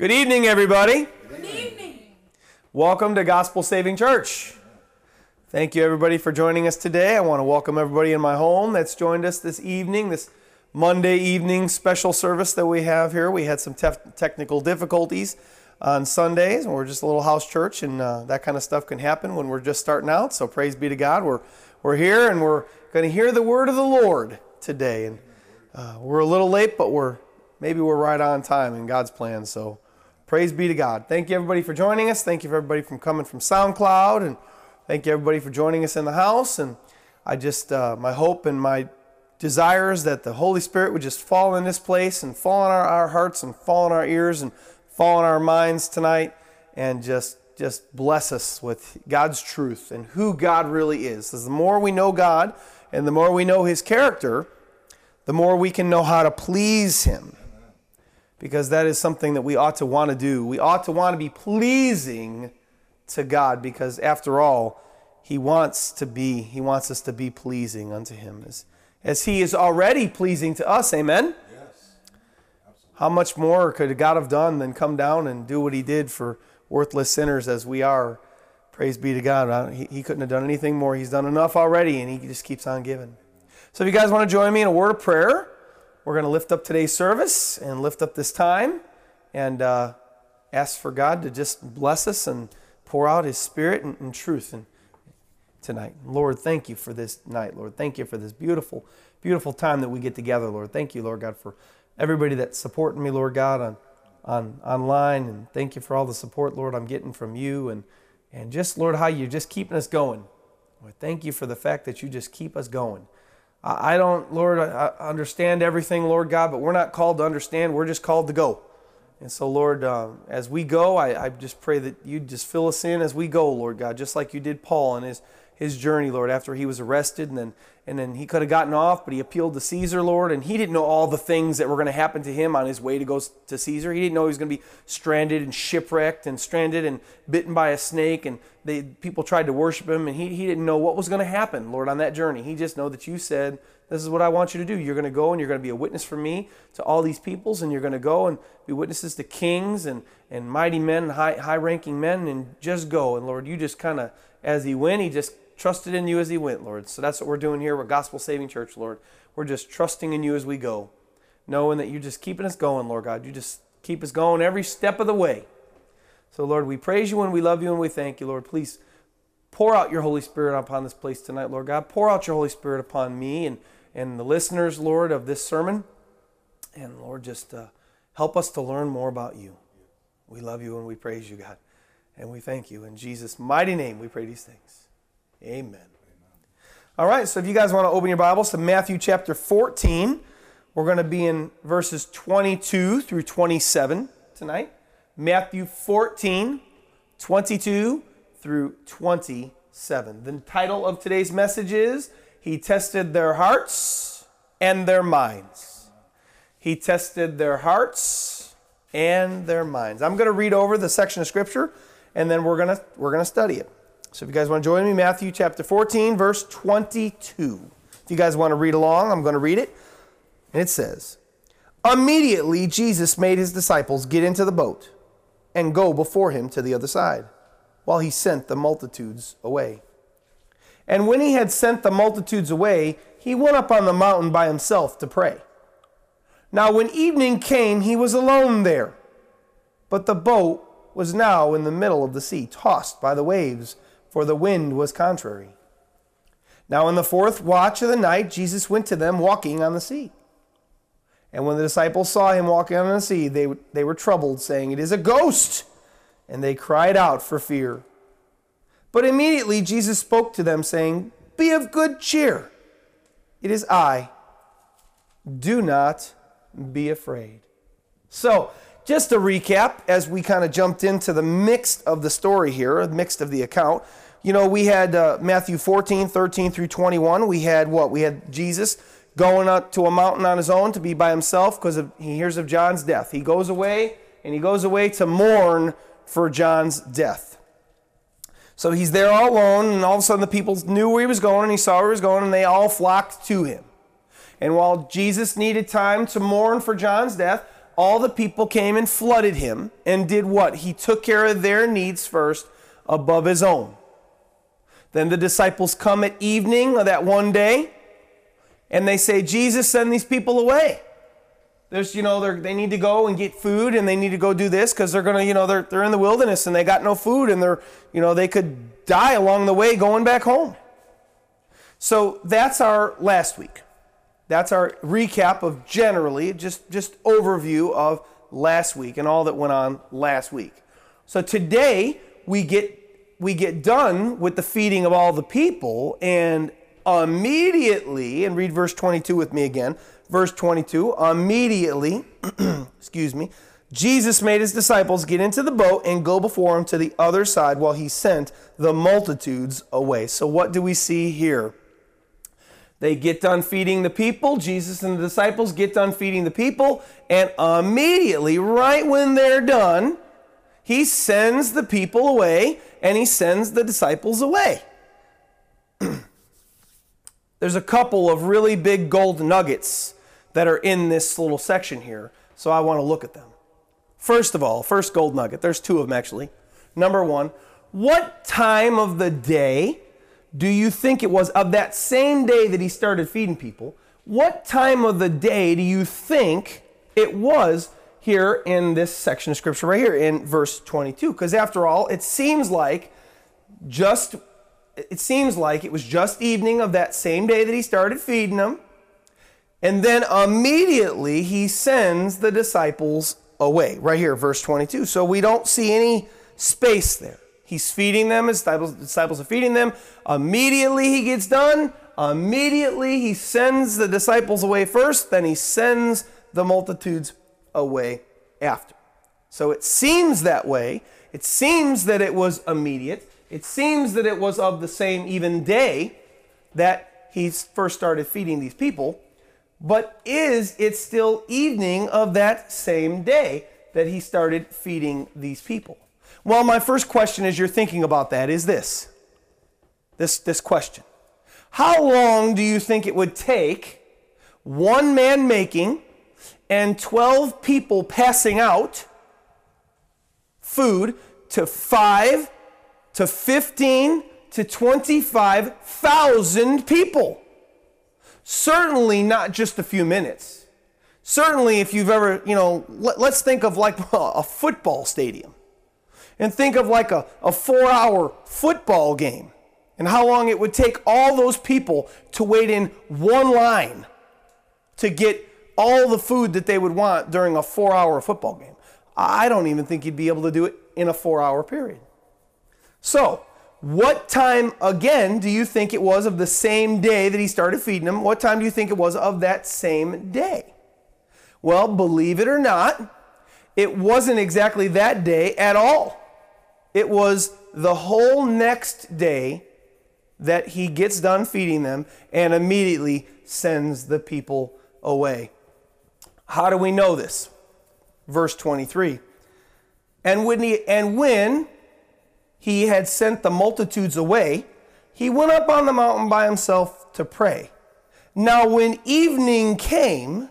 Good evening, everybody. Good evening. Welcome to Gospel Saving Church. Thank you, everybody, for joining us today. I want to welcome everybody in my home that's joined us this evening, this Monday evening special service that we have here. We had some tef- technical difficulties on Sundays, and we're just a little house church, and uh, that kind of stuff can happen when we're just starting out. So praise be to God. We're we're here, and we're going to hear the word of the Lord today. And uh, we're a little late, but we're maybe we're right on time in God's plan. So praise be to God. Thank you everybody for joining us. Thank you for everybody from coming from SoundCloud, and thank you everybody for joining us in the house. And I just uh, my hope and my desires that the Holy Spirit would just fall in this place and fall in our, our hearts and fall in our ears and fall in our minds tonight and just just bless us with God's truth and who God really is. Because the more we know God and the more we know His character, the more we can know how to please Him. Because that is something that we ought to want to do. We ought to want to be pleasing to God because, after all, He wants to be, He wants us to be pleasing unto Him as, as He is already pleasing to us. Amen? Yes. Absolutely. How much more could God have done than come down and do what He did for worthless sinners as we are? Praise be to God. He, he couldn't have done anything more. He's done enough already, and He just keeps on giving. So, if you guys want to join me in a word of prayer, we're going to lift up today's service and lift up this time and uh, ask for God to just bless us and pour out His Spirit and, and truth and tonight. Lord, thank you for this night, Lord. Thank you for this beautiful, beautiful time that we get together, Lord. Thank you, Lord God, for everybody that's supporting me, Lord God, on, on online. And thank you for all the support, Lord, I'm getting from you. And, and just, Lord, how you're just keeping us going. Lord, thank you for the fact that you just keep us going. I, don't, Lord, I, I understand everything, Lord God, but we're not called to understand. We're just called to go. And so, Lord, um, as we go, I, I just pray that you just fill us in as we go, Lord God, just like you did Paul and his his journey, Lord, after he was arrested and then and then he could have gotten off, but he appealed to Caesar, Lord, and he didn't know all the things that were going to happen to him on his way to go to Caesar. He didn't know he was going to be stranded and shipwrecked and stranded and bitten by a snake and they people tried to worship him and he, he didn't know what was going to happen, Lord, on that journey. He just know that you said, This is what I want you to do. You're going to go and you're going to be a witness for me to all these peoples, and you're going to go and be witnesses to kings and, and mighty men, high high ranking men, and just go. And Lord, you just kind of as he went, he just trusted in you as he went, Lord. So that's what we're doing here. We're Gospel Saving Church, Lord. We're just trusting in you as we go, knowing that you're just keeping us going, Lord God. You just keep us going every step of the way. So, Lord, we praise you and we love you and we thank you, Lord. Please pour out your Holy Spirit upon this place tonight, Lord God. Pour out your Holy Spirit upon me and, and the listeners, Lord, of this sermon. And, Lord, just uh, help us to learn more about you. We love you and we praise you, God. And we thank you. In Jesus' mighty name, we pray these things. Amen. All right, so if you guys want to open your Bibles to Matthew chapter 14, we're going to be in verses 22 through 27 tonight. Matthew 14, 22 through 27. The title of today's message is He Tested Their Hearts and Their Minds. He tested their hearts and their minds. I'm going to read over the section of scripture and then we're going to we're going to study it. So if you guys want to join me, Matthew chapter 14, verse 22. If you guys want to read along, I'm going to read it. And it says, Immediately Jesus made his disciples get into the boat and go before him to the other side, while he sent the multitudes away. And when he had sent the multitudes away, he went up on the mountain by himself to pray. Now, when evening came, he was alone there. But the boat was now in the middle of the sea, tossed by the waves for the wind was contrary. Now, in the fourth watch of the night, Jesus went to them walking on the sea. And when the disciples saw him walking on the sea, they, they were troubled, saying, It is a ghost! And they cried out for fear. But immediately Jesus spoke to them, saying, Be of good cheer. It is I. Do not be afraid. So, just to recap, as we kind of jumped into the mixed of the story here, mixed of the account, you know, we had uh, Matthew 14, 13 through 21. We had what? We had Jesus going up to a mountain on his own to be by himself because he hears of John's death. He goes away and he goes away to mourn for John's death. So he's there all alone, and all of a sudden the people knew where he was going, and he saw where he was going, and they all flocked to him. And while Jesus needed time to mourn for John's death, all the people came and flooded him and did what? He took care of their needs first above his own. Then the disciples come at evening of that one day and they say, Jesus, send these people away. There's, you know, they need to go and get food and they need to go do this because they're going to, you know, they're, they're in the wilderness and they got no food and they're, you know, they could die along the way going back home. So that's our last week. That's our recap of generally, just, just overview of last week and all that went on last week. So today we get we get done with the feeding of all the people and immediately and read verse 22 with me again. Verse 22 immediately excuse me jesus made his disciples get into the boat and go before him to the other side while he sent the multitudes away. So what do we see here they get done feeding the people jesus and the disciples get done feeding the people and immediately right when they're done he sends the people away and he sends the disciples away there's a couple of really big gold nuggets that are in this little section here, so I want to look at them. First of all, first gold nugget, there's two of them actually. Number one, what time of the day do you think it was of that same day that he started feeding people? What time of the day do you think it was here in this section of scripture right here in verse 22? Because after all, it seems like just it seems like it was just evening of that same day that he started feeding them. And then immediately he sends the disciples away. Right here, verse 22. So we don't see any space there. He's feeding them, his disciples, disciples are feeding them. Immediately he gets done. Immediately he sends the disciples away first, then he sends the multitudes away after. So it seems that way. It seems that it was immediate. It seems that it was of the same even day that he first started feeding these people, but is it still evening of that same day that he started feeding these people? Well, my first question as you're thinking about that is this. This, this question. How long do you think it would take one man making and 12 people passing out food to five to 15 to 25,000 people. Certainly not just a few minutes. Certainly, if you've ever, you know, let, us think of like a football stadium and think of like a, a four hour football game and how long it would take all those people to wait in one line to get all the food that they would want during a four hour football game. I don't even think you'd be able to do it in a four hour period. So, what time again do you think it was of the same day that he started feeding them? What time do you think it was of that same day? Well, believe it or not, it wasn't exactly that day at all. It was the whole next day that he gets done feeding them and immediately sends the people away. How do we know this? Verse 23. And when he and when he had sent the multitudes away, he went up on the mountain by himself to pray. Now, when evening came,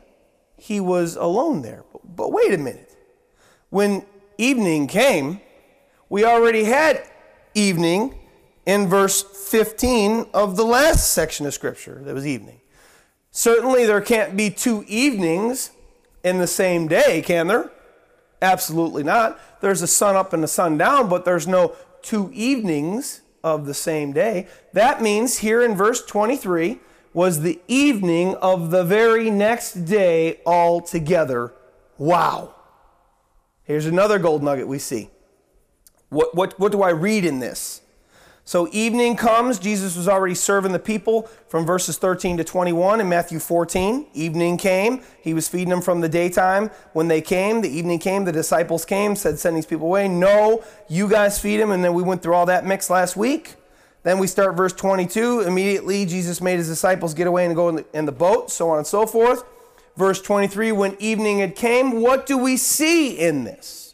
he was alone there. But, but wait a minute. When evening came, we already had evening in verse 15 of the last section of Scripture that was evening. Certainly, there can't be two evenings in the same day, can there? Absolutely not. There's a sun up and a sun down, but there's no two evenings of the same day. That means here in verse 23 was the evening of the very next day altogether. Wow. Here's another gold nugget we see. What, what, what do I read in this? So evening comes, Jesus was already serving the people from verses 13 to 21 in Matthew 14. Evening came, he was feeding them from the daytime. When they came, the evening came, the disciples came, said, Send these people away. No, you guys feed them. And then we went through all that mix last week. Then we start verse 22. Immediately, Jesus made his disciples get away and go in the, in the boat, so on and so forth. Verse 23 When evening had came, what do we see in this?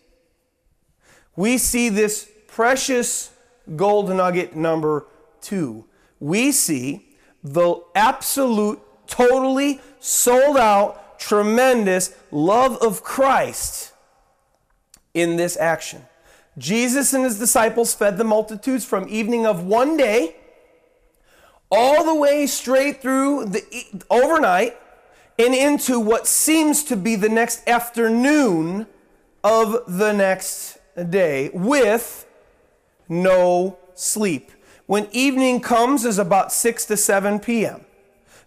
We see this precious gold nugget number two. We see the absolute, totally sold out, tremendous love of Christ in this action. Jesus and his disciples fed the multitudes from evening of one day all the way straight through the overnight and into what seems to be the next afternoon of the next day with no sleep. When evening comes is about 6 to 7 p.m.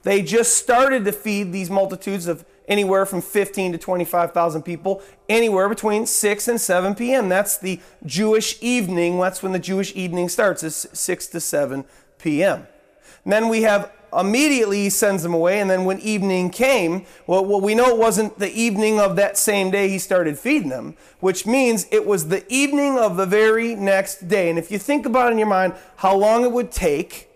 They just started to feed these multitudes of anywhere from 15 to 25,000 people, anywhere between 6 and 7 p.m. That's the Jewish evening. That's when the Jewish evening starts, is 6 to 7 p.m. And then we have immediately he sends them away. And then when evening came, well, well, we know it wasn't the evening of that same day he started feeding them, which means it was the evening of the very next day. And if you think about in your mind how long it would take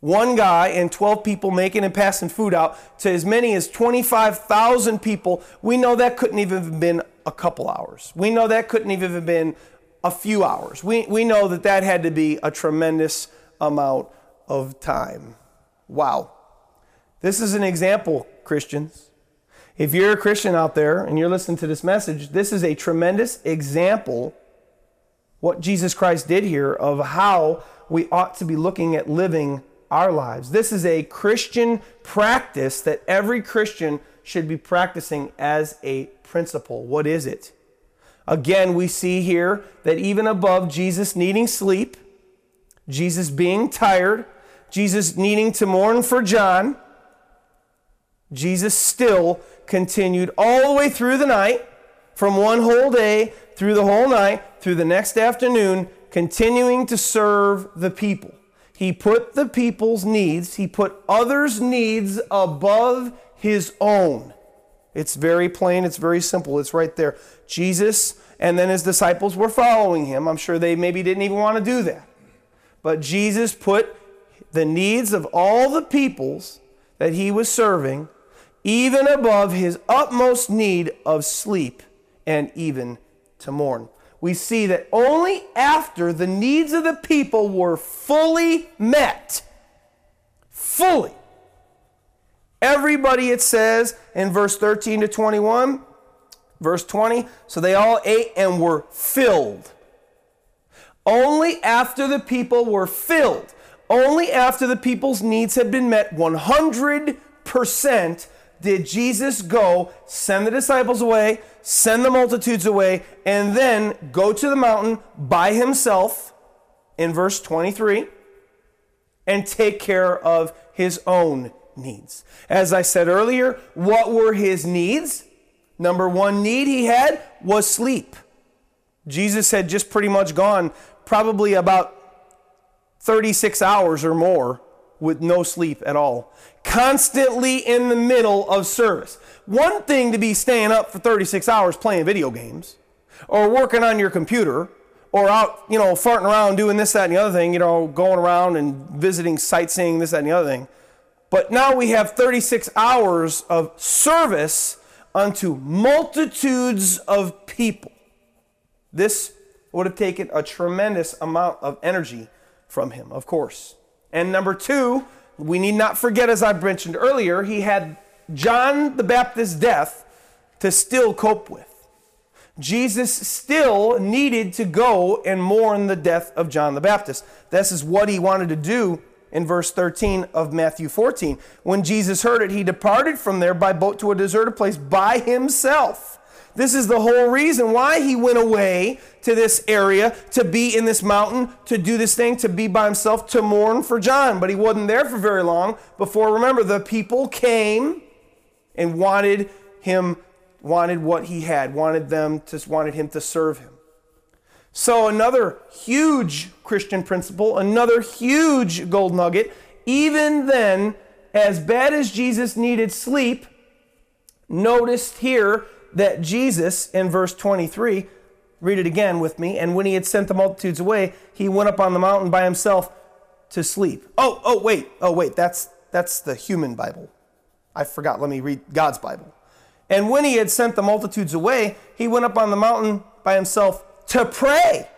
one guy and 12 people making and passing food out to as many as 25,000 people, we know that couldn't even have been a couple hours. We know that couldn't even have been a few hours. We, we know that that had to be a tremendous amount of time. Wow. This is an example, Christians. If you're a Christian out there and you're listening to this message, this is a tremendous example what Jesus Christ did here of how we ought to be looking at living our lives. This is a Christian practice that every Christian should be practicing as a principle. What is it? Again, we see here that even above Jesus needing sleep, Jesus being tired, Jesus needing to mourn for John, Jesus still continued all the way through the night, from one whole day through the whole night, through the next afternoon, continuing to serve the people. He put the people's needs, he put others' needs above his own. It's very plain, it's very simple, it's right there. Jesus and then his disciples were following him. I'm sure they maybe didn't even want to do that. But Jesus put the needs of all the peoples that he was serving, even above his utmost need of sleep and even to mourn. We see that only after the needs of the people were fully met, fully, everybody, it says in verse 13 to 21, verse 20, so they all ate and were filled. Only after the people were filled only after the people's needs had been met 100% did Jesus go, send the disciples away, send the multitudes away, and then go to the mountain by himself in verse 23 and take care of his own needs. As I said earlier, what were his needs? Number one need he had was sleep. Jesus had just pretty much gone probably about 36 hours or more with no sleep at all, constantly in the middle of service. One thing to be staying up for 36 hours playing video games or working on your computer or out, you know, farting around doing this, that, and the other thing, you know, going around and visiting, sightseeing, this, that, and the other thing. But now we have 36 hours of service unto multitudes of people. This would have taken a tremendous amount of energy from him, of course. And number two, we need not forget, as I mentioned earlier, he had John the Baptist's death to still cope with. Jesus still needed to go and mourn the death of John the Baptist. This is what he wanted to do in verse 13 of Matthew 14. When Jesus heard it, he departed from there by boat to a deserted place by himself. This is the whole reason why he went away to this area to be in this mountain, to do this thing, to be by himself, to mourn for John. But he wasn't there for very long before, remember, the people came and wanted him, wanted what he had, wanted them to, wanted him to serve him. So, another huge Christian principle, another huge gold nugget. Even then, as bad as Jesus needed sleep, noticed here that Jesus, in verse 23, read it again with me, and when he had sent the multitudes away, he went up on the mountain by himself to sleep. Oh, oh, wait, oh, wait, that's, that's the human Bible. I forgot, let me read God's Bible. And when he had sent the multitudes away, he went up on the mountain by himself to pray.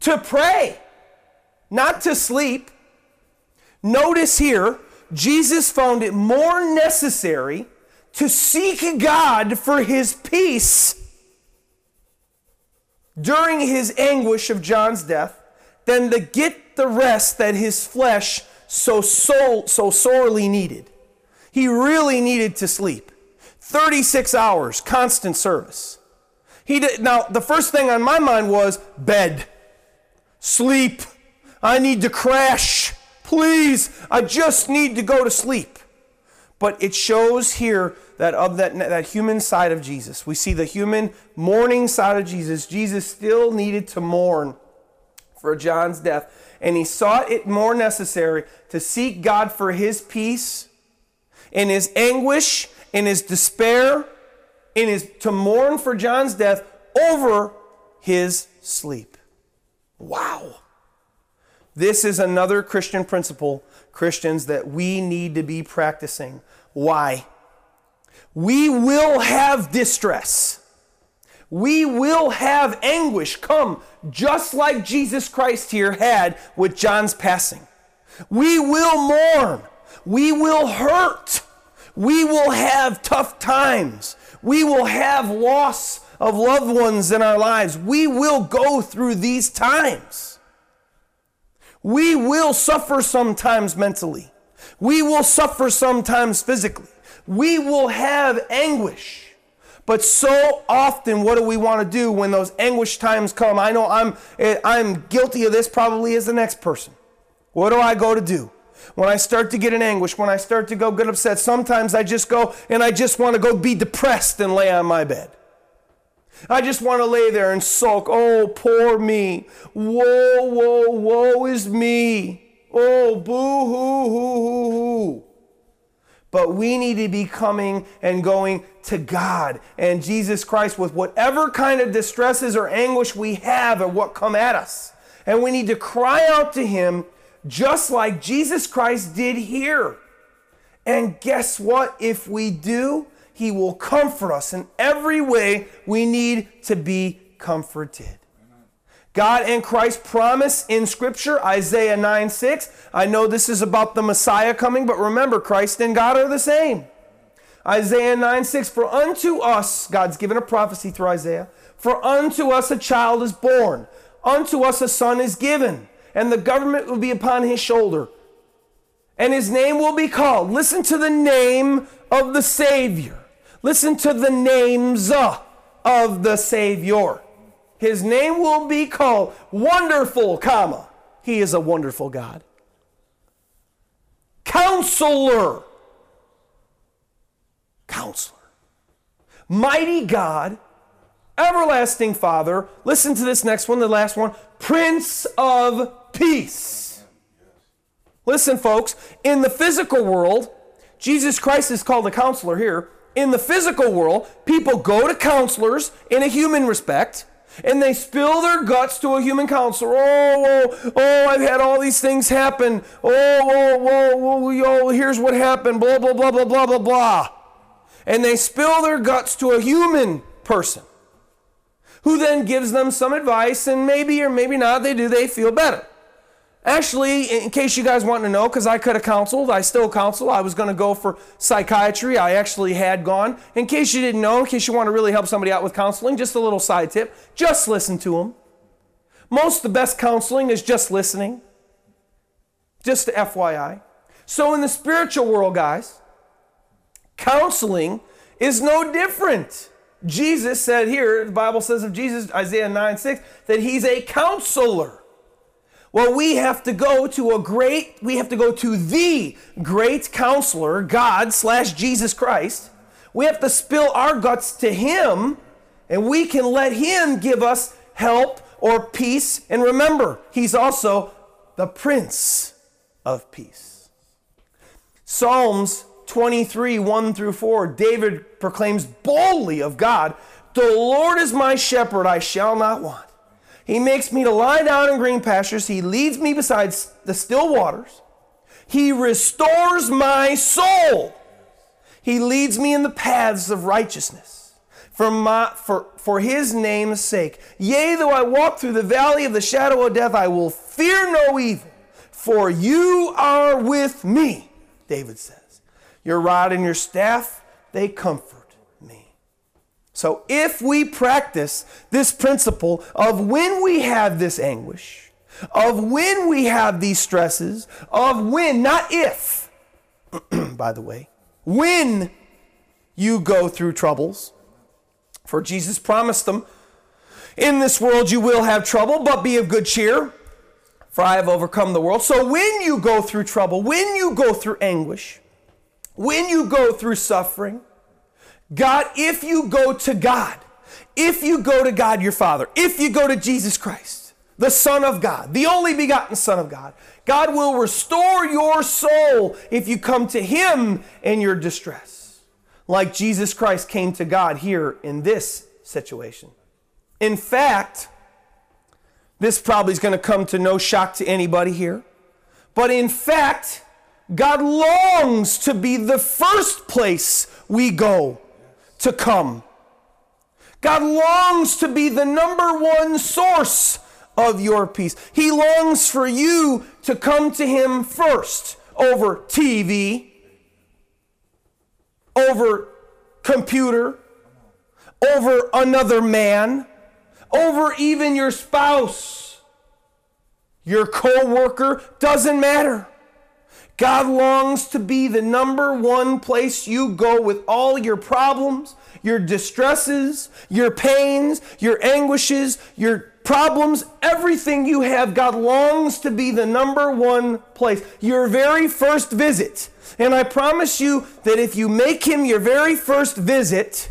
To pray, not to sleep. Notice here, Jesus found it more necessary to seek God for his peace during his anguish of John's death than to get the rest that his flesh so, so, so sorely needed. He really needed to sleep. 36 hours, constant service. He did, now, the first thing on my mind was bed, sleep. I need to crash. Please, I just need to go to sleep. But it shows here that of that, that human side of Jesus. We see the human mourning side of Jesus. Jesus still needed to mourn for John's death. And he sought it more necessary to seek God for his peace in his anguish, in his despair, in his to mourn for John's death over his sleep. Wow. This is another Christian principle, Christians, that we need to be practicing. Why? We will have distress. We will have anguish come just like Jesus Christ here had with John's passing. We will mourn. We will hurt. We will have tough times. We will have loss of loved ones in our lives. We will go through these times. We will suffer sometimes mentally. We will suffer sometimes physically. We will have anguish. But so often, what do we want to do when those anguish times come? I know I'm, eh, I'm guilty of this probably as the next person. What do I go to do? When I start to get in anguish, when I start to go get upset, sometimes I just go and I just want to go be depressed and lay on my bed. I just want to lay there and sulk. Oh, poor me. Whoa, whoa, woe is me. Oh, boo hoo, hoo, hoo, hoo. But we need to be coming and going to God and Jesus Christ with whatever kind of distresses or anguish we have or what come at us. And we need to cry out to Him just like Jesus Christ did here. And guess what? If we do, He will comfort us in every way we need to be comforted. God and Christ promise in Scripture, Isaiah 9 6. I know this is about the Messiah coming, but remember, Christ and God are the same. Isaiah 9 6. For unto us, God's given a prophecy through Isaiah, for unto us a child is born, unto us a son is given, and the government will be upon his shoulder. And his name will be called. Listen to the name of the Savior. Listen to the names uh, of the Savior. His name will be called Wonderful, comma. He is a wonderful God. Counselor. Counselor. Mighty God, everlasting Father. Listen to this next one, the last one. Prince of Peace. Listen, folks, in the physical world, Jesus Christ is called a counselor here. In the physical world, people go to counselors in a human respect and they spill their guts to a human counselor. Oh, oh, oh, I've had all these things happen. Oh, oh, oh, oh, oh, here's what happened. Blah, blah, blah, blah, blah, blah, blah. And they spill their guts to a human person who then gives them some advice, and maybe or maybe not, they do, they feel better. Actually, in case you guys want to know, because I could have counseled, I still counsel. I was going to go for psychiatry. I actually had gone. In case you didn't know, in case you want to really help somebody out with counseling, just a little side tip just listen to them. Most the best counseling is just listening. Just FYI. So, in the spiritual world, guys, counseling is no different. Jesus said here, the Bible says of Jesus, Isaiah 9 6, that he's a counselor. Well, we have to go to a great, we have to go to the great counselor, God slash Jesus Christ. We have to spill our guts to Him, and we can let Him give us help or peace. And remember, He's also the Prince of Peace. Psalms 23, 1 through 4, David proclaims boldly of God, The Lord is my shepherd, I shall not want. He makes me to lie down in green pastures. He leads me beside the still waters. He restores my soul. He leads me in the paths of righteousness for, my, for, for his name's sake. Yea, though I walk through the valley of the shadow of death, I will fear no evil, for you are with me. David says. Your rod and your staff, they comfort. So if we practice this principle of when we have this anguish, of when we have these stresses, of when, not if, by the way, when you go through troubles, for Jesus promised them, In this world you will have trouble, but be of good cheer, for I have overcome the world. So when you go through trouble, when you go through anguish, when you go through suffering, God, if you go to God, if you go to God your Father, if you go to Jesus Christ, the Son of God, the only begotten Son of God, God will restore your soul if you come to Him in your distress like Jesus Christ came to God here in this situation. In fact, this probably is going to come to no shock to anybody here, but in fact, God longs to be the first place we go to come. God longs to be the number one source of your peace. He longs for you to come to Him first over TV, over computer, over another man, over even your spouse, your co-worker, doesn't matter. God longs to be the number one place you go with all your problems, your distresses, your pains, your anguishes, your problems, everything you have. God longs to be the number one place. Your very first visit and I promise you that if you make him your very first visit,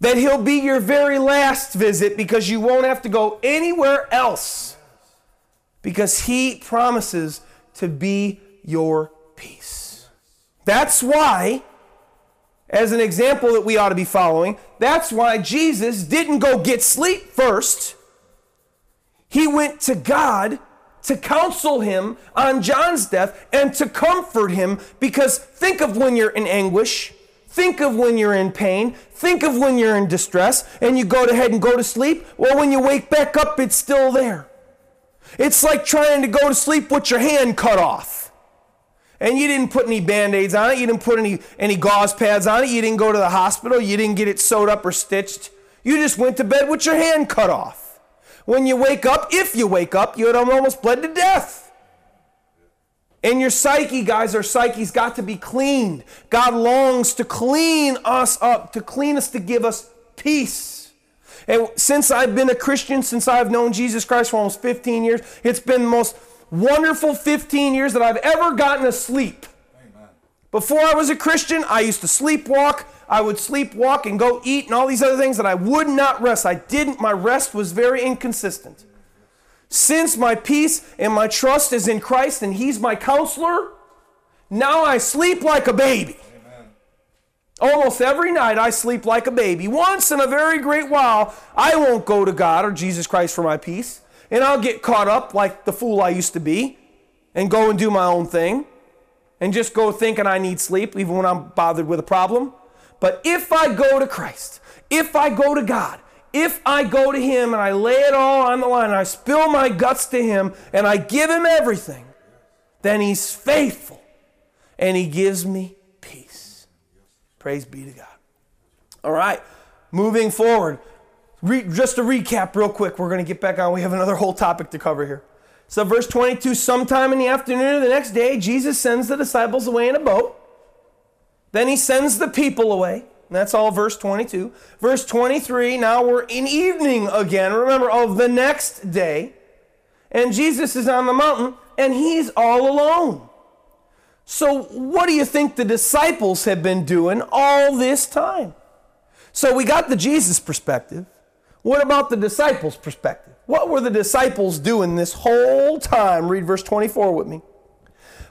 that he'll be your very last visit because you won't have to go anywhere else because he promises to be your peace. That's why, as an example that we ought to be following, that's why Jesus didn't go get sleep first. He went to God to counsel him on John's death and to comfort him because think of when you're in anguish. Think of when you're in pain. Think of when you're in distress and you go to head and go to sleep. Well, when you wake back up, it's still there. It's like trying to go to sleep with your hand cut off. And you didn't put any band aids on it. You didn't put any, any gauze pads on it. You didn't go to the hospital. You didn't get it sewed up or stitched. You just went to bed with your hand cut off. When you wake up, if you wake up, you had almost bled to death. And your psyche, guys, our psyche's got to be cleaned. God longs to clean us up, to clean us, to give us peace. And since I've been a Christian, since I've known Jesus Christ for almost 15 years, it's been the most wonderful 15 years that I've ever gotten to sleep. Amen. Before I was a Christian, I used to sleepwalk. I would sleepwalk and go eat and all these other things that I would not rest. I didn't, my rest was very inconsistent. Since my peace and my trust is in Christ and He's my counselor, now I sleep like a baby. Almost every night I sleep like a baby. Once in a very great while, I won't go to God or Jesus Christ for my peace, and I'll get caught up like the fool I used to be and go and do my own thing and just go thinking I need sleep even when I'm bothered with a problem. But if I go to Christ, if I go to God, if I go to Him and I lay it all on the line, and I spill my guts to Him and I give Him everything, then He's faithful and He gives me. Praise be to God. All right, moving forward. Re- just to recap real quick, we're going to get back on. We have another whole topic to cover here. So, verse 22 sometime in the afternoon of the next day, Jesus sends the disciples away in a boat then he sends the people away. That's all verse 22. Verse 23, now we're in evening again. Remember, of the next day. And Jesus is on the mountain and he's all alone. So, what do you think the disciples have been doing all this time? So, we got the Jesus perspective. What about the disciples' perspective? What were the disciples doing this whole time? Read verse 24 with me.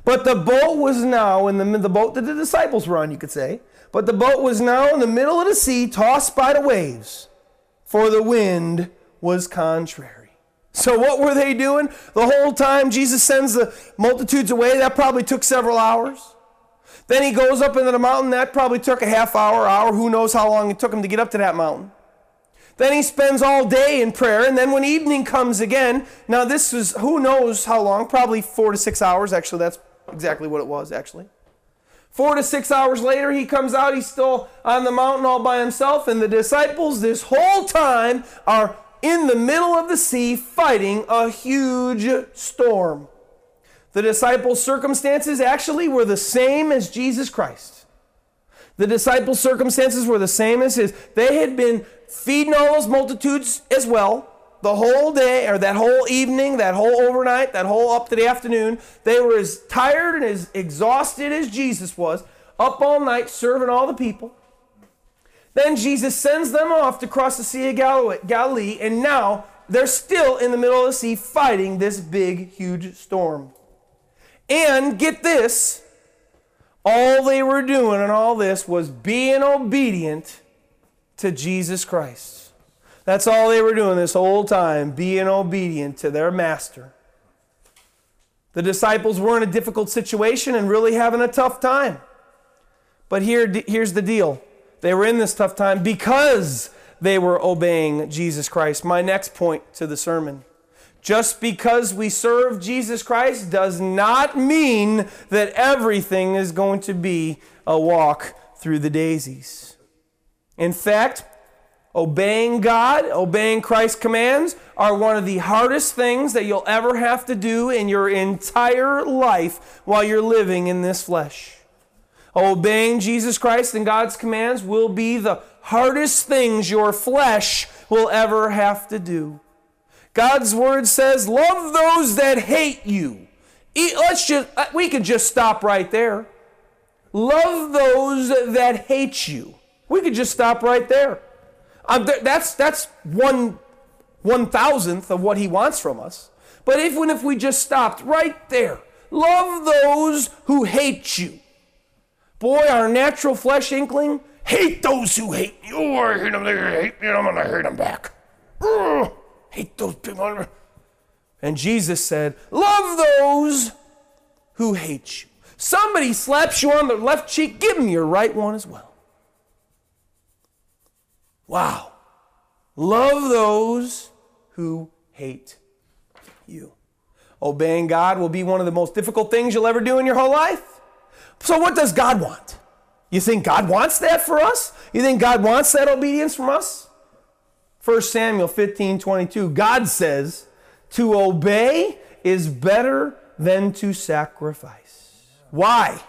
But the boat was now in the, the boat that the disciples were on, you could say. But the boat was now in the middle of the sea, tossed by the waves, for the wind was contrary. So, what were they doing? The whole time Jesus sends the multitudes away, that probably took several hours. Then he goes up into the mountain, that probably took a half hour, hour, who knows how long it took him to get up to that mountain. Then he spends all day in prayer, and then when evening comes again, now this is who knows how long, probably four to six hours, actually, that's exactly what it was, actually. Four to six hours later, he comes out. He's still on the mountain all by himself. And the disciples, this whole time, are in the middle of the sea fighting a huge storm. The disciples' circumstances actually were the same as Jesus Christ. The disciples' circumstances were the same as his. They had been feeding all those multitudes as well the whole day, or that whole evening, that whole overnight, that whole up to the afternoon. They were as tired and as exhausted as Jesus was, up all night serving all the people. Then Jesus sends them off to cross the Sea of Galilee, and now they're still in the middle of the sea fighting this big, huge storm. And get this all they were doing and all this was being obedient to Jesus Christ. That's all they were doing this whole time, being obedient to their master. The disciples were in a difficult situation and really having a tough time. But here, here's the deal they were in this tough time because they were obeying Jesus Christ. My next point to the sermon. Just because we serve Jesus Christ does not mean that everything is going to be a walk through the daisies. In fact, Obeying God, obeying Christ's commands are one of the hardest things that you'll ever have to do in your entire life while you're living in this flesh. Obeying Jesus Christ and God's commands will be the hardest things your flesh will ever have to do. God's word says, Love those that hate you. Let's just, uh, we could just stop right there. Love those that hate you. We could just stop right there. Um, th- that's that's one one thousandth of what he wants from us. But even if we just stopped right there, love those who hate you. Boy, our natural flesh inkling, hate those who hate you. I hate them, they hate me, I'm gonna hate them back. Hate those people. And Jesus said, Love those who hate you. Somebody slaps you on the left cheek, give them your right one as well. Wow. Love those who hate you. Obeying God will be one of the most difficult things you'll ever do in your whole life. So, what does God want? You think God wants that for us? You think God wants that obedience from us? 1 Samuel 15 22, God says, To obey is better than to sacrifice. Why?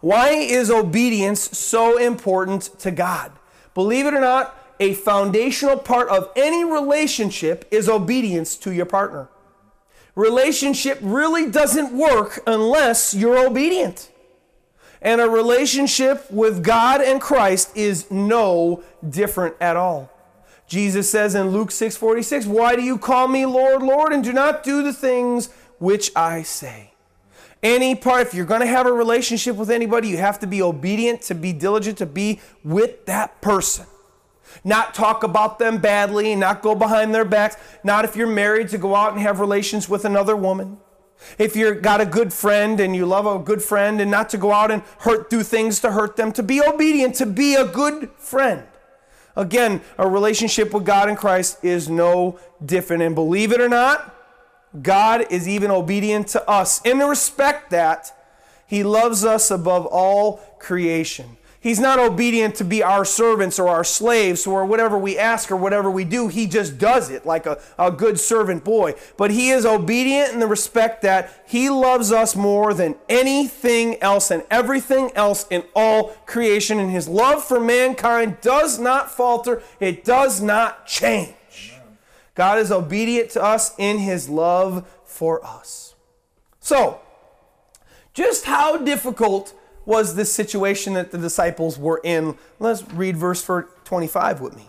Why is obedience so important to God? Believe it or not, a foundational part of any relationship is obedience to your partner. Relationship really doesn't work unless you're obedient. And a relationship with God and Christ is no different at all. Jesus says in Luke 6:46, "Why do you call me Lord, Lord, and do not do the things which I say?" Any part, if you're going to have a relationship with anybody, you have to be obedient, to be diligent, to be with that person not talk about them badly, not go behind their backs, not if you're married to go out and have relations with another woman. If you've got a good friend and you love a good friend and not to go out and hurt, do things to hurt them, to be obedient, to be a good friend. Again, a relationship with God and Christ is no different. And believe it or not, God is even obedient to us in the respect that He loves us above all creation. He's not obedient to be our servants or our slaves or whatever we ask or whatever we do. He just does it like a, a good servant boy. But he is obedient in the respect that he loves us more than anything else and everything else in all creation. And his love for mankind does not falter, it does not change. God is obedient to us in his love for us. So, just how difficult was this situation that the disciples were in. Let's read verse 25 with me.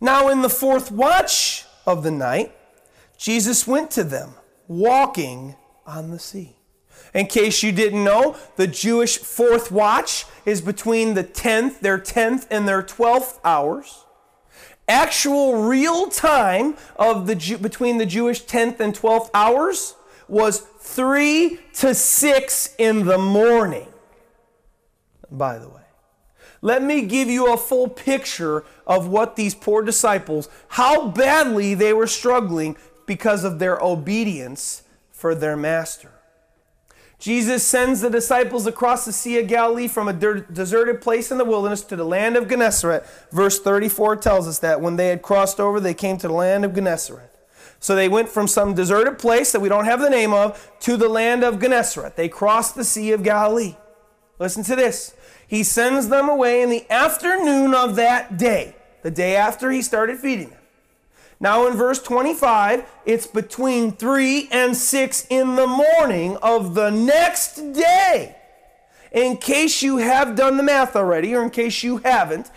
Now, in the fourth watch of the night, Jesus went to them, walking on the sea. In case you didn't know, the Jewish fourth watch is between the 10th, their 10th, and their 12th hours. Actual real time of the Jew, between the Jewish 10th and 12th hours was 3 to 6 in the morning, by the way. Let me give you a full picture of what these poor disciples, how badly they were struggling because of their obedience for their master. Jesus sends the disciples across the Sea of Galilee from a deserted place in the wilderness to the land of Gennesaret. Verse 34 tells us that when they had crossed over, they came to the land of Gennesaret. So they went from some deserted place that we don't have the name of to the land of Gennesaret. They crossed the Sea of Galilee. Listen to this. He sends them away in the afternoon of that day, the day after he started feeding them. Now, in verse 25, it's between 3 and 6 in the morning of the next day. In case you have done the math already, or in case you haven't,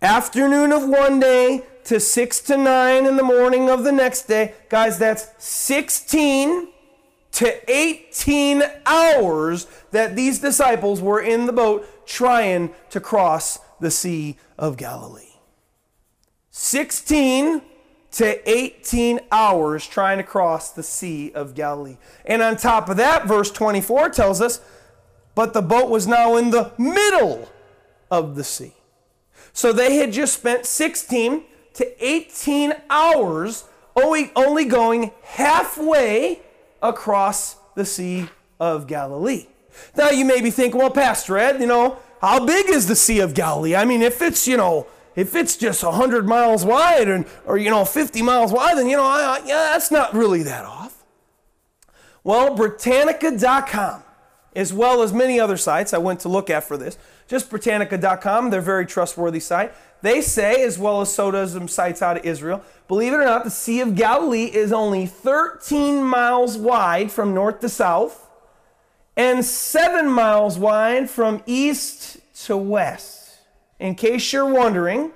afternoon of one day to 6 to 9 in the morning of the next day, guys, that's 16 to 18 hours that these disciples were in the boat trying to cross the Sea of Galilee. 16 to 18 hours trying to cross the Sea of Galilee. And on top of that, verse 24 tells us, but the boat was now in the middle of the sea. So they had just spent 16 to 18 hours only, going halfway across the Sea of Galilee. Now you may be thinking, well, Pastor Ed, you know, how big is the Sea of Galilee? I mean, if it's, you know, if it's just 100 miles wide and, or, you know, 50 miles wide, then, you know, I, I, yeah, that's not really that off. Well, Britannica.com, as well as many other sites I went to look at for this, just Britannica.com, they're a very trustworthy site. They say, as well as so does some sites out of Israel, believe it or not, the Sea of Galilee is only 13 miles wide from north to south and 7 miles wide from east to west in case you're wondering,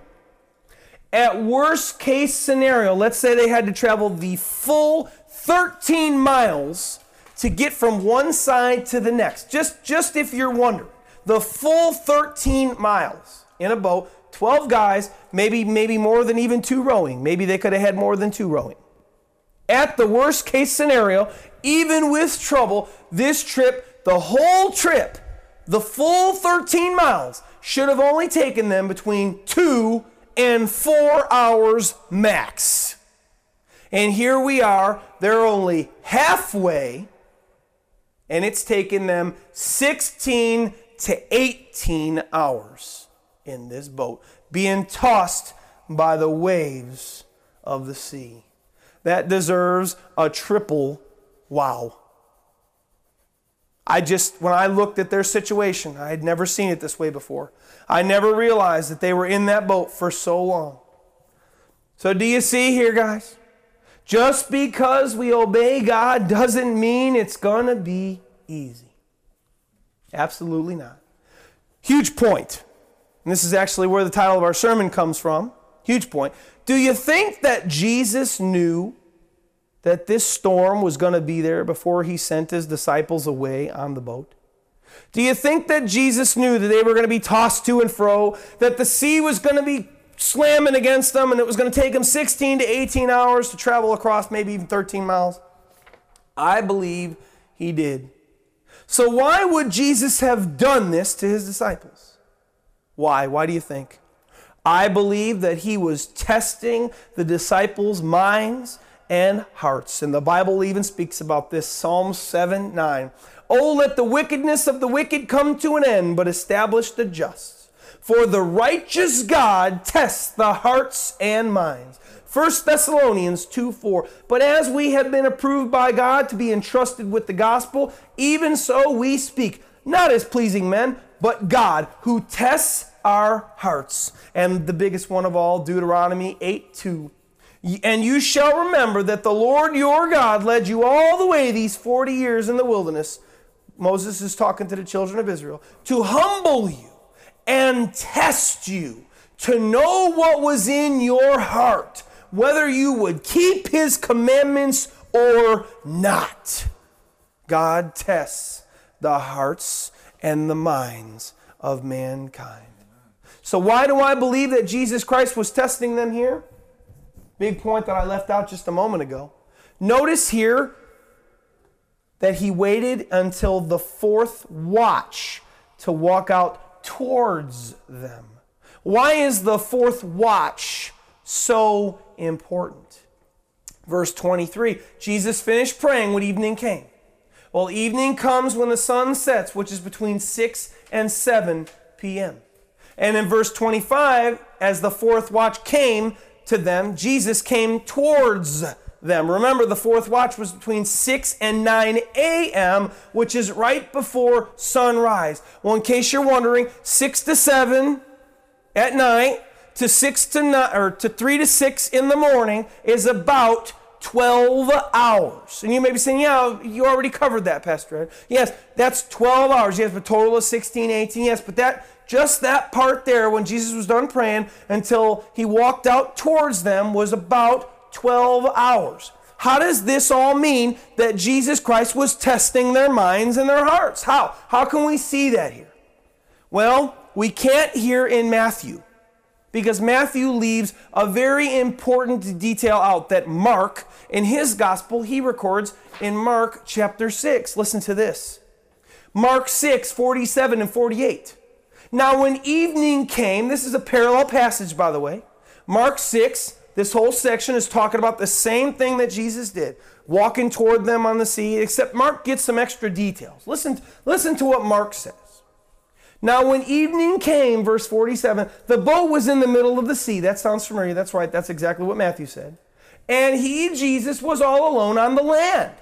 at worst case scenario, let's say they had to travel the full 13 miles to get from one side to the next. Just, just if you're wondering, the full 13 miles in a boat, 12 guys, maybe, maybe more than even two rowing. Maybe they could have had more than two rowing. At the worst case scenario, even with trouble, this trip, the whole trip, the full 13 miles, should have only taken them between two and four hours max. And here we are, they're only halfway, and it's taken them 16 to 18 hours in this boat, being tossed by the waves of the sea. That deserves a triple wow. I just, when I looked at their situation, I had never seen it this way before. I never realized that they were in that boat for so long. So, do you see here, guys? Just because we obey God doesn't mean it's going to be easy. Absolutely not. Huge point. And this is actually where the title of our sermon comes from. Huge point. Do you think that Jesus knew that this storm was going to be there before he sent his disciples away on the boat? Do you think that Jesus knew that they were going to be tossed to and fro, that the sea was going to be slamming against them, and it was going to take them 16 to 18 hours to travel across, maybe even 13 miles? I believe he did. So, why would Jesus have done this to his disciples? Why? Why do you think? I believe that he was testing the disciples' minds and hearts. And the Bible even speaks about this Psalm 7 9. Oh, let the wickedness of the wicked come to an end, but establish the just. For the righteous God tests the hearts and minds. 1 Thessalonians 2 4. But as we have been approved by God to be entrusted with the gospel, even so we speak, not as pleasing men, but God, who tests our hearts. And the biggest one of all, Deuteronomy 8 2. And you shall remember that the Lord your God led you all the way these 40 years in the wilderness. Moses is talking to the children of Israel to humble you and test you to know what was in your heart, whether you would keep his commandments or not. God tests the hearts and the minds of mankind. So, why do I believe that Jesus Christ was testing them here? Big point that I left out just a moment ago. Notice here that he waited until the fourth watch to walk out towards them. Why is the fourth watch so important? Verse 23 Jesus finished praying when evening came. Well, evening comes when the sun sets, which is between 6 and 7 p.m. And in verse 25, as the fourth watch came to them, Jesus came towards them. Remember, the fourth watch was between 6 and 9 a.m., which is right before sunrise. Well, in case you're wondering, 6 to 7 at night to 6 to 9 or to 3 to 6 in the morning is about 12 hours. And you may be saying, yeah, you already covered that, Pastor Ed. Yes, that's 12 hours. Yes, a total of 16, 18. Yes, but that just that part there when Jesus was done praying until he walked out towards them was about 12 hours. How does this all mean that Jesus Christ was testing their minds and their hearts? How? How can we see that here? Well, we can't here in Matthew because Matthew leaves a very important detail out that Mark, in his gospel, he records in Mark chapter 6. Listen to this Mark 6, 47 and 48. Now, when evening came, this is a parallel passage, by the way. Mark 6, this whole section is talking about the same thing that Jesus did, walking toward them on the sea, except Mark gets some extra details. Listen, listen to what Mark says. Now, when evening came, verse 47, the boat was in the middle of the sea. That sounds familiar. That's right. That's exactly what Matthew said. And he, Jesus, was all alone on the land.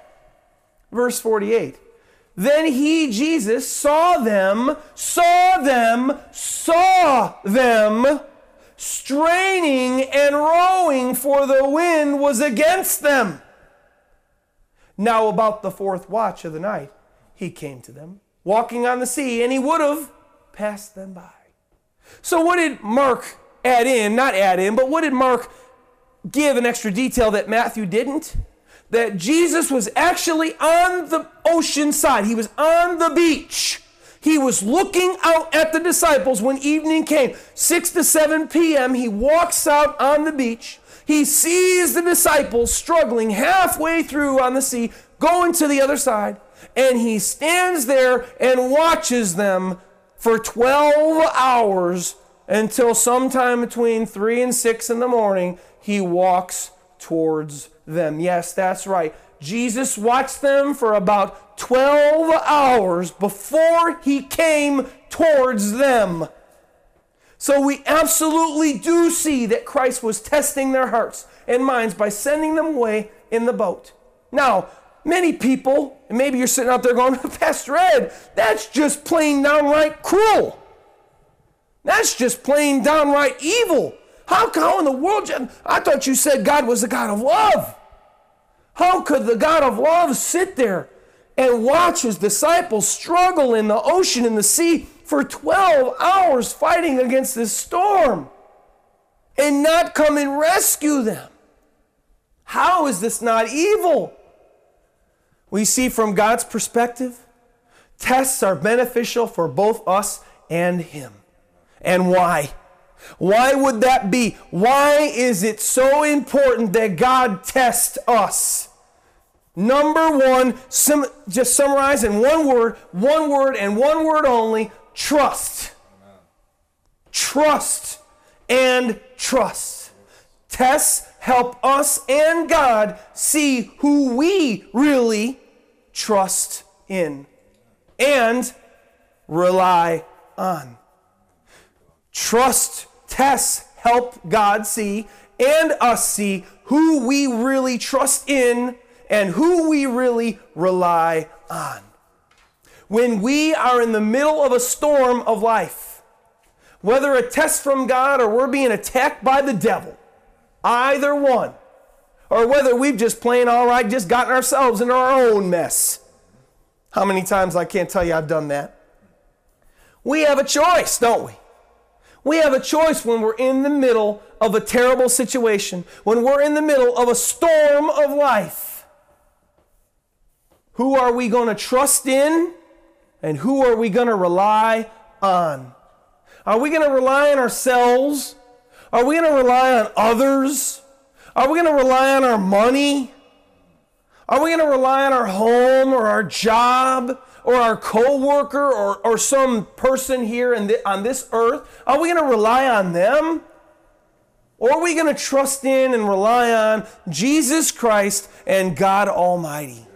Verse 48. Then he, Jesus, saw them, saw them, saw them straining and rowing, for the wind was against them. Now, about the fourth watch of the night, he came to them, walking on the sea, and he would have passed them by. So, what did Mark add in? Not add in, but what did Mark give an extra detail that Matthew didn't? that Jesus was actually on the ocean side. He was on the beach. He was looking out at the disciples when evening came. 6 to 7 p.m., he walks out on the beach. He sees the disciples struggling halfway through on the sea, going to the other side, and he stands there and watches them for 12 hours until sometime between 3 and 6 in the morning, he walks towards them. Yes, that's right. Jesus watched them for about 12 hours before he came towards them. So we absolutely do see that Christ was testing their hearts and minds by sending them away in the boat. Now, many people, and maybe you're sitting out there going, Pastor Ed, that's just plain downright cruel. That's just plain downright evil. How, how in the world? I thought you said God was the God of love. How could the God of love sit there and watch his disciples struggle in the ocean and the sea for 12 hours fighting against this storm and not come and rescue them? How is this not evil? We see from God's perspective, tests are beneficial for both us and him. And why? Why would that be? Why is it so important that God test us? Number one, sim- just summarize in one word, one word and one word only trust. Trust and trust. Tests help us and God see who we really trust in and rely on. Trust tests help God see and us see who we really trust in and who we really rely on. When we are in the middle of a storm of life, whether a test from God or we're being attacked by the devil, either one, or whether we've just plain all right, just gotten ourselves into our own mess. How many times I can't tell you I've done that? We have a choice, don't we? We have a choice when we're in the middle of a terrible situation, when we're in the middle of a storm of life. Who are we going to trust in and who are we going to rely on? Are we going to rely on ourselves? Are we going to rely on others? Are we going to rely on our money? Are we going to rely on our home or our job? or our coworker or, or some person here in the, on this earth? Are we going to rely on them? Or are we going to trust in and rely on Jesus Christ and God Almighty?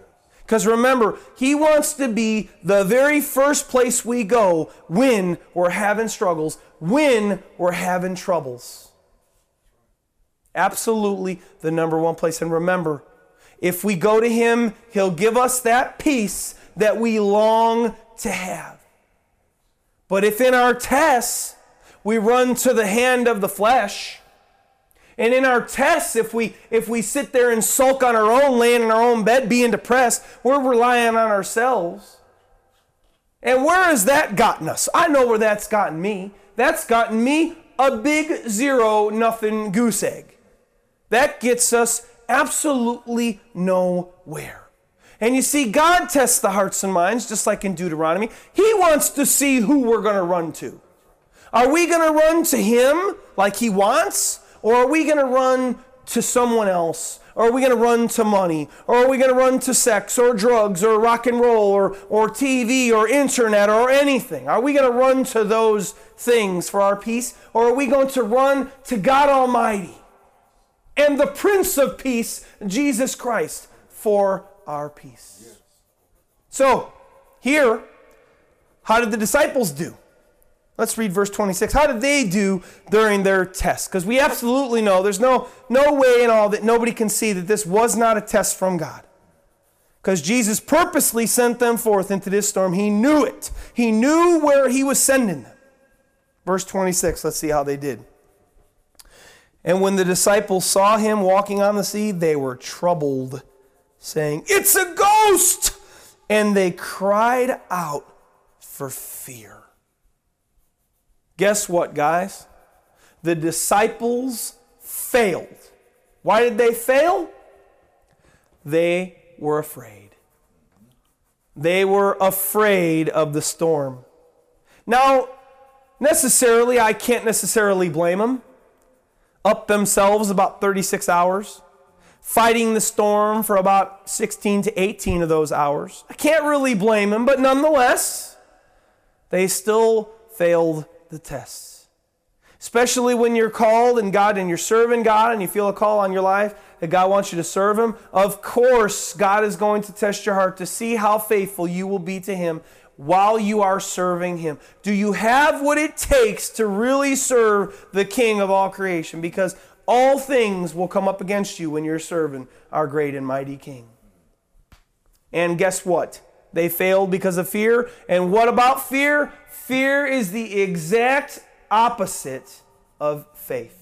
Because remember, He wants to be the very first place we go when we're having struggles, when we're having troubles. Absolutely the number one place. And remember, if we go to Him, He'll give us that peace that we long to have. But if in our tests we run to the hand of the flesh, and in our tests, if we if we sit there and sulk on our own, laying in our own bed, being depressed, we're relying on ourselves. And where has that gotten us? I know where that's gotten me. That's gotten me a big zero, nothing goose egg. That gets us absolutely nowhere. And you see, God tests the hearts and minds, just like in Deuteronomy. He wants to see who we're going to run to. Are we going to run to Him like He wants? Or are we going to run to someone else? Or are we going to run to money? Or are we going to run to sex or drugs or rock and roll or, or TV or internet or anything? Are we going to run to those things for our peace? Or are we going to run to God Almighty and the Prince of Peace, Jesus Christ, for our peace? So, here, how did the disciples do? Let's read verse 26. How did they do during their test? Because we absolutely know there's no, no way in all that nobody can see that this was not a test from God. Because Jesus purposely sent them forth into this storm. He knew it, He knew where He was sending them. Verse 26, let's see how they did. And when the disciples saw him walking on the sea, they were troubled, saying, It's a ghost! And they cried out for fear. Guess what, guys? The disciples failed. Why did they fail? They were afraid. They were afraid of the storm. Now, necessarily, I can't necessarily blame them. Up themselves about 36 hours, fighting the storm for about 16 to 18 of those hours. I can't really blame them, but nonetheless, they still failed the tests. Especially when you're called and God and you're serving God and you feel a call on your life that God wants you to serve Him. Of course, God is going to test your heart to see how faithful you will be to Him while you are serving Him. Do you have what it takes to really serve the King of all creation? Because all things will come up against you when you're serving our great and mighty King. And guess what? They failed because of fear. And what about fear? Fear is the exact opposite of faith.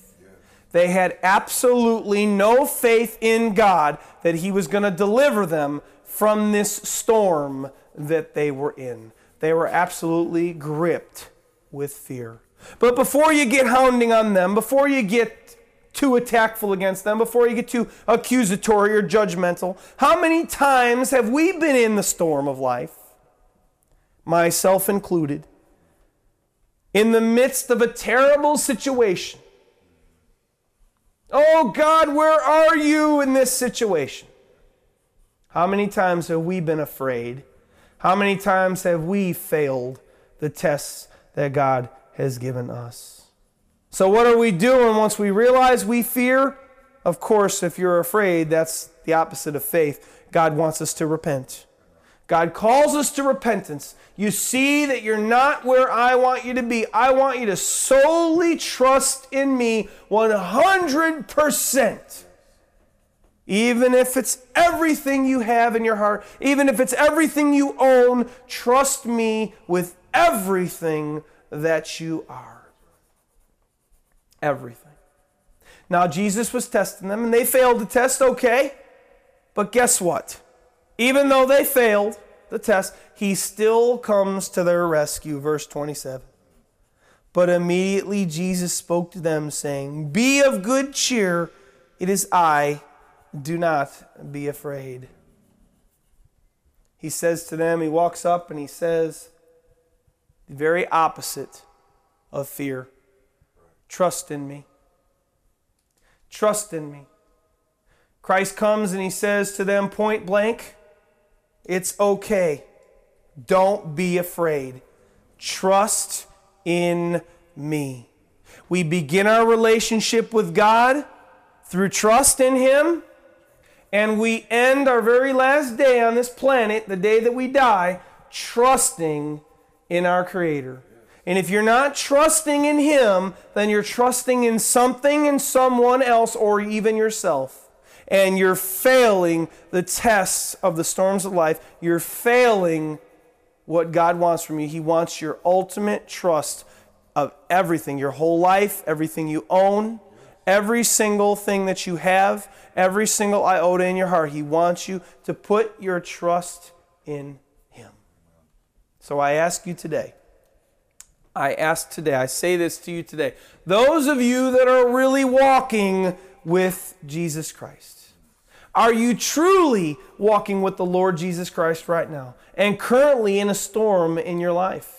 They had absolutely no faith in God that He was going to deliver them from this storm that they were in. They were absolutely gripped with fear. But before you get hounding on them, before you get too attackful against them, before you get too accusatory or judgmental, how many times have we been in the storm of life, myself included, in the midst of a terrible situation. Oh God, where are you in this situation? How many times have we been afraid? How many times have we failed the tests that God has given us? So, what are we doing once we realize we fear? Of course, if you're afraid, that's the opposite of faith. God wants us to repent. God calls us to repentance. You see that you're not where I want you to be. I want you to solely trust in me 100%. Even if it's everything you have in your heart, even if it's everything you own, trust me with everything that you are. Everything. Now, Jesus was testing them and they failed the test, okay. But guess what? Even though they failed the test, he still comes to their rescue. Verse 27. But immediately Jesus spoke to them, saying, Be of good cheer, it is I, do not be afraid. He says to them, he walks up and he says, the very opposite of fear trust in me. Trust in me. Christ comes and he says to them point blank, it's okay. Don't be afraid. Trust in me. We begin our relationship with God through trust in Him, And we end our very last day on this planet, the day that we die, trusting in our Creator. And if you're not trusting in Him, then you're trusting in something and someone else or even yourself. And you're failing the tests of the storms of life. You're failing what God wants from you. He wants your ultimate trust of everything your whole life, everything you own, every single thing that you have, every single iota in your heart. He wants you to put your trust in Him. So I ask you today I ask today, I say this to you today. Those of you that are really walking with Jesus Christ, are you truly walking with the Lord Jesus Christ right now and currently in a storm in your life?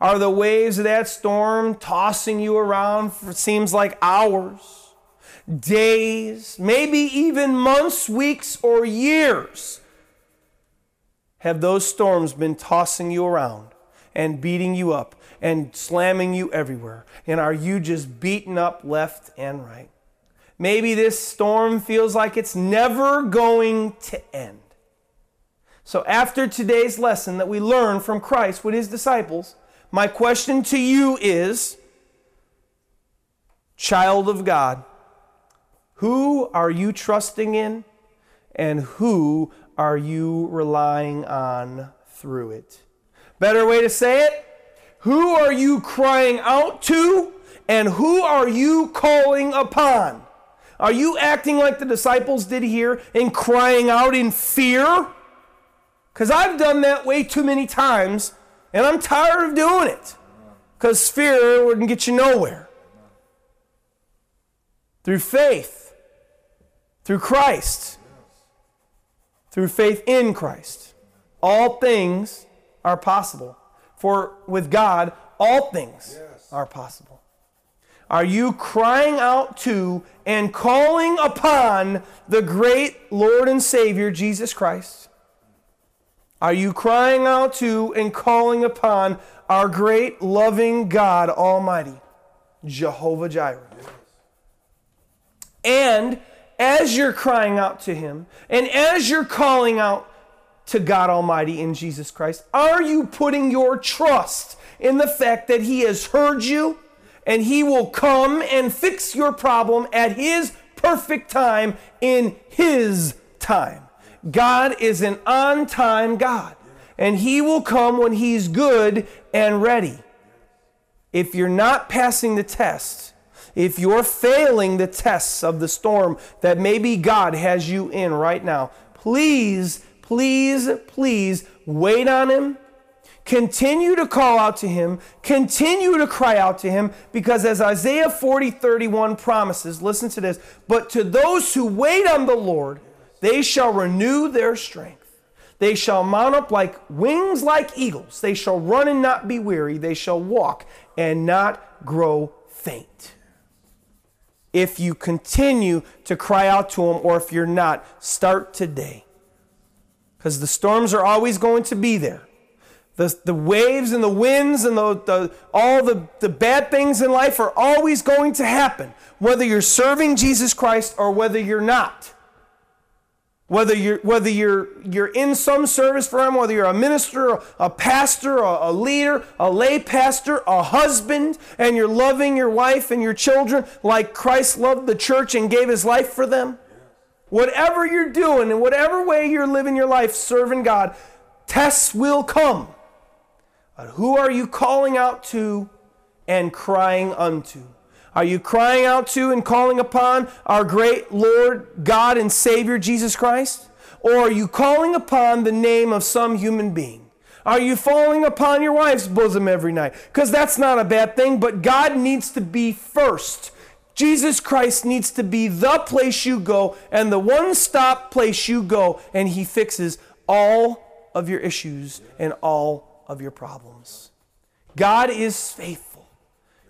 Are the waves of that storm tossing you around for seems like hours, days, maybe even months, weeks, or years? Have those storms been tossing you around and beating you up? and slamming you everywhere? And are you just beaten up left and right? Maybe this storm feels like it's never going to end. So, after today's lesson that we learn from Christ with his disciples, my question to you is Child of God, who are you trusting in and who are you relying on through it? Better way to say it who are you crying out to and who are you calling upon? Are you acting like the disciples did here and crying out in fear? Because I've done that way too many times and I'm tired of doing it. Because fear wouldn't get you nowhere. Through faith, through Christ, through faith in Christ, all things are possible. For with God, all things yes. are possible. Are you crying out to and calling upon the great Lord and Savior, Jesus Christ? Are you crying out to and calling upon our great loving God Almighty, Jehovah Jireh? And as you're crying out to Him, and as you're calling out to God Almighty in Jesus Christ? Are you putting your trust in the fact that He has heard you and He will come and fix your problem at His perfect time in His time? God is an on time God, and He will come when He's good and ready. If you're not passing the test, if you're failing the tests of the storm that maybe God has you in right now, please please, please wait on him. Continue to call out to him. Continue to cry out to him because as Isaiah 40 31 promises, listen to this, but to those who wait on the Lord, they shall renew their strength. They shall mount up like wings like eagles. They shall run and not be weary. They shall walk and not grow faint. If you continue to cry out to him, or if you're not, start today because the storms are always going to be there. The, the waves and the winds and the, the, all the, the bad things in life are always going to happen, whether you're serving Jesus Christ or whether you're not. Whether you're, whether you're, you're in some service for Him, whether you're a minister, a pastor, a, a leader, a lay pastor, a husband, and you're loving your wife and your children like Christ loved the church and gave His life for them Whatever you're doing, in whatever way you're living your life serving God, tests will come. But who are you calling out to and crying unto? Are you crying out to and calling upon our great Lord, God, and Savior Jesus Christ? Or are you calling upon the name of some human being? Are you falling upon your wife's bosom every night? Because that's not a bad thing, but God needs to be first. Jesus Christ needs to be the place you go and the one stop place you go, and He fixes all of your issues and all of your problems. God is faithful,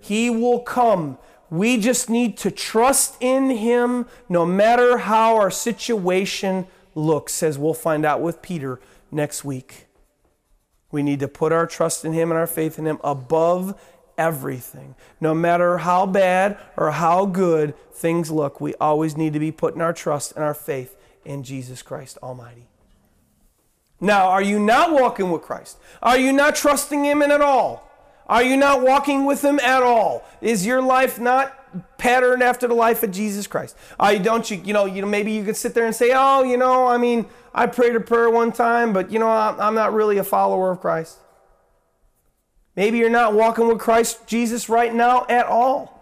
He will come. We just need to trust in Him no matter how our situation looks, as we'll find out with Peter next week. We need to put our trust in Him and our faith in Him above everything. No matter how bad or how good things look, we always need to be putting our trust and our faith in Jesus Christ Almighty. Now, are you not walking with Christ? Are you not trusting Him in at all? Are you not walking with Him at all? Is your life not patterned after the life of Jesus Christ? You, don't you, you know, you know, maybe you could sit there and say, oh, you know, I mean, I prayed a prayer one time, but you know, I'm not really a follower of Christ. Maybe you're not walking with Christ Jesus right now at all.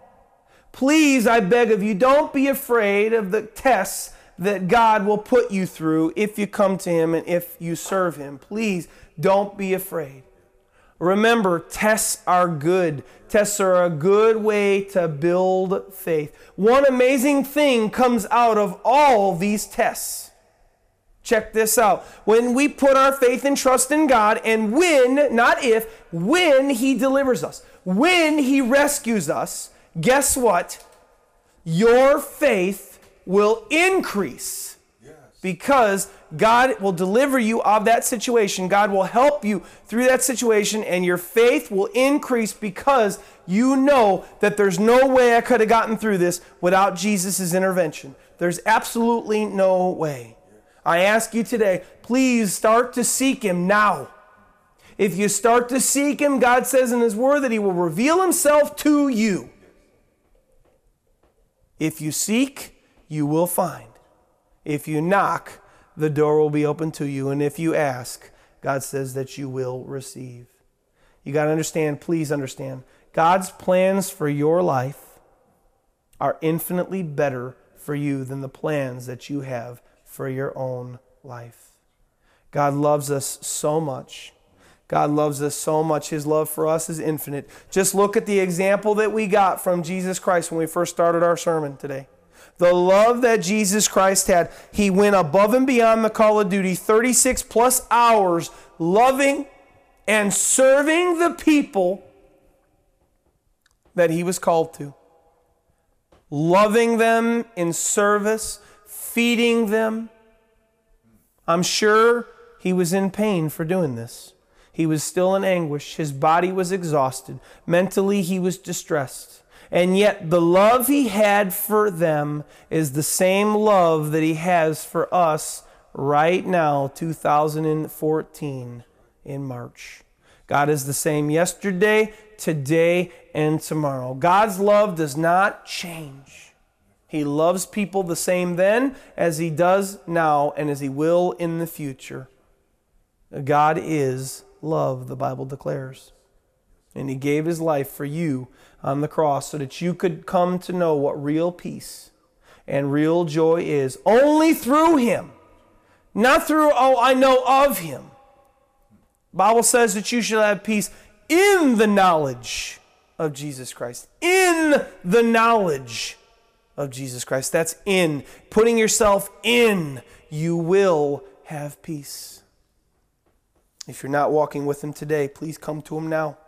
Please, I beg of you, don't be afraid of the tests that God will put you through if you come to Him and if you serve Him. Please don't be afraid. Remember, tests are good. Tests are a good way to build faith. One amazing thing comes out of all these tests. Check this out. When we put our faith and trust in God, and when, not if, when He delivers us, when He rescues us, guess what? Your faith will increase because God will deliver you of that situation. God will help you through that situation, and your faith will increase because you know that there's no way I could have gotten through this without Jesus' intervention. There's absolutely no way. I ask you today, please start to seek Him now. If you start to seek Him, God says in His Word that He will reveal Himself to you. If you seek, you will find. If you knock, the door will be open to you. And if you ask, God says that you will receive. You got to understand, please understand, God's plans for your life are infinitely better for you than the plans that you have for your own life. God loves us so much. God loves us so much. His love for us is infinite. Just look at the example that we got from Jesus Christ when we first started our sermon today. The love that Jesus Christ had, he went above and beyond the call of duty 36 plus hours loving and serving the people that he was called to. Loving them in service, feeding them. I'm sure he was in pain for doing this. He was still in anguish. His body was exhausted. Mentally, he was distressed. And yet, the love he had for them is the same love that he has for us right now, 2014, in March. God is the same yesterday, today, and tomorrow. God's love does not change. He loves people the same then as he does now and as he will in the future. God is love, the Bible declares. And He gave His life for you on the cross so that you could come to know what real peace and real joy is only through Him, not through, oh, I know of Him. Bible says that you shall have peace in the knowledge of Jesus Christ. In the knowledge of Jesus Christ. That's in. Putting yourself in, you will have peace. If you're not walking with Him today, please come to Him now.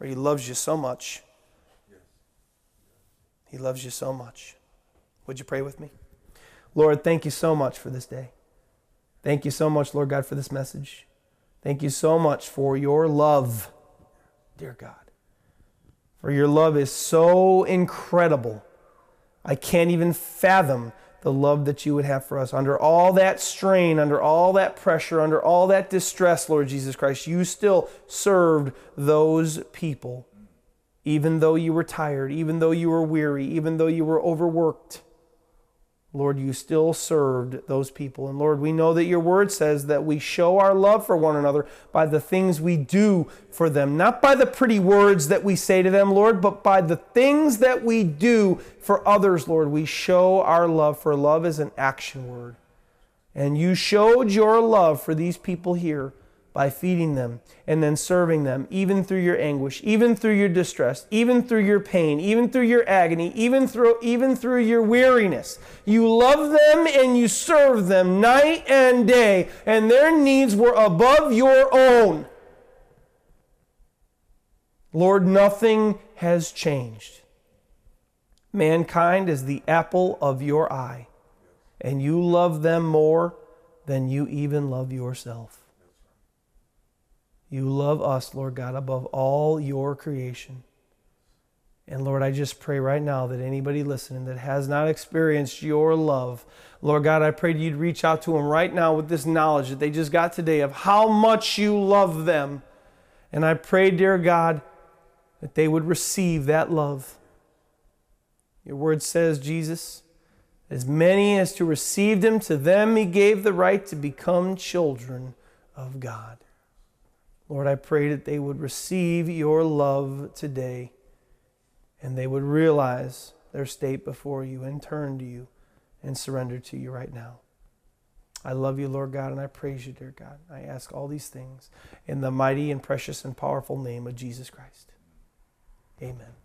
For He loves you so much. He loves you so much. Would you pray with me? Lord, thank you so much for this day. Thank you so much, Lord God, for this message. Thank you so much for your love, dear God. For your love is so incredible. I can't even fathom the love that you would have for us. Under all that strain, under all that pressure, under all that distress, Lord Jesus Christ, you still served those people, even though you were tired, even though you were weary, even though you were overworked. Lord, you still served those people. And Lord, we know that your word says that we show our love for one another by the things we do for them, not by the pretty words that we say to them, Lord, but by the things that we do for others, Lord. We show our love, for love is an action word. And you showed your love for these people here by feeding them and then serving them, even through your anguish, even through your distress, even through your pain, even through your agony, even through, even through your weariness. You love them and you serve them night and day, and their needs were above your own. Lord, nothing has changed. Mankind is the apple of your eye, and you love them more than you even love yourself. You love us, Lord God, above all your creation. And Lord, I just pray right now that anybody listening that has not experienced your love, Lord God, I pray you'd reach out to them right now with this knowledge that they just got today of how much you love them. And I pray, dear God, that they would receive that love. Your word says, Jesus, as many as to received him, to them he gave the right to become children of God. Lord, I pray that they would receive your love today and they would realize their state before you and turn to you and surrender to you right now. I love you, Lord God, and I praise you, dear God. I ask all these things in the mighty and precious and powerful name of Jesus Christ. Amen.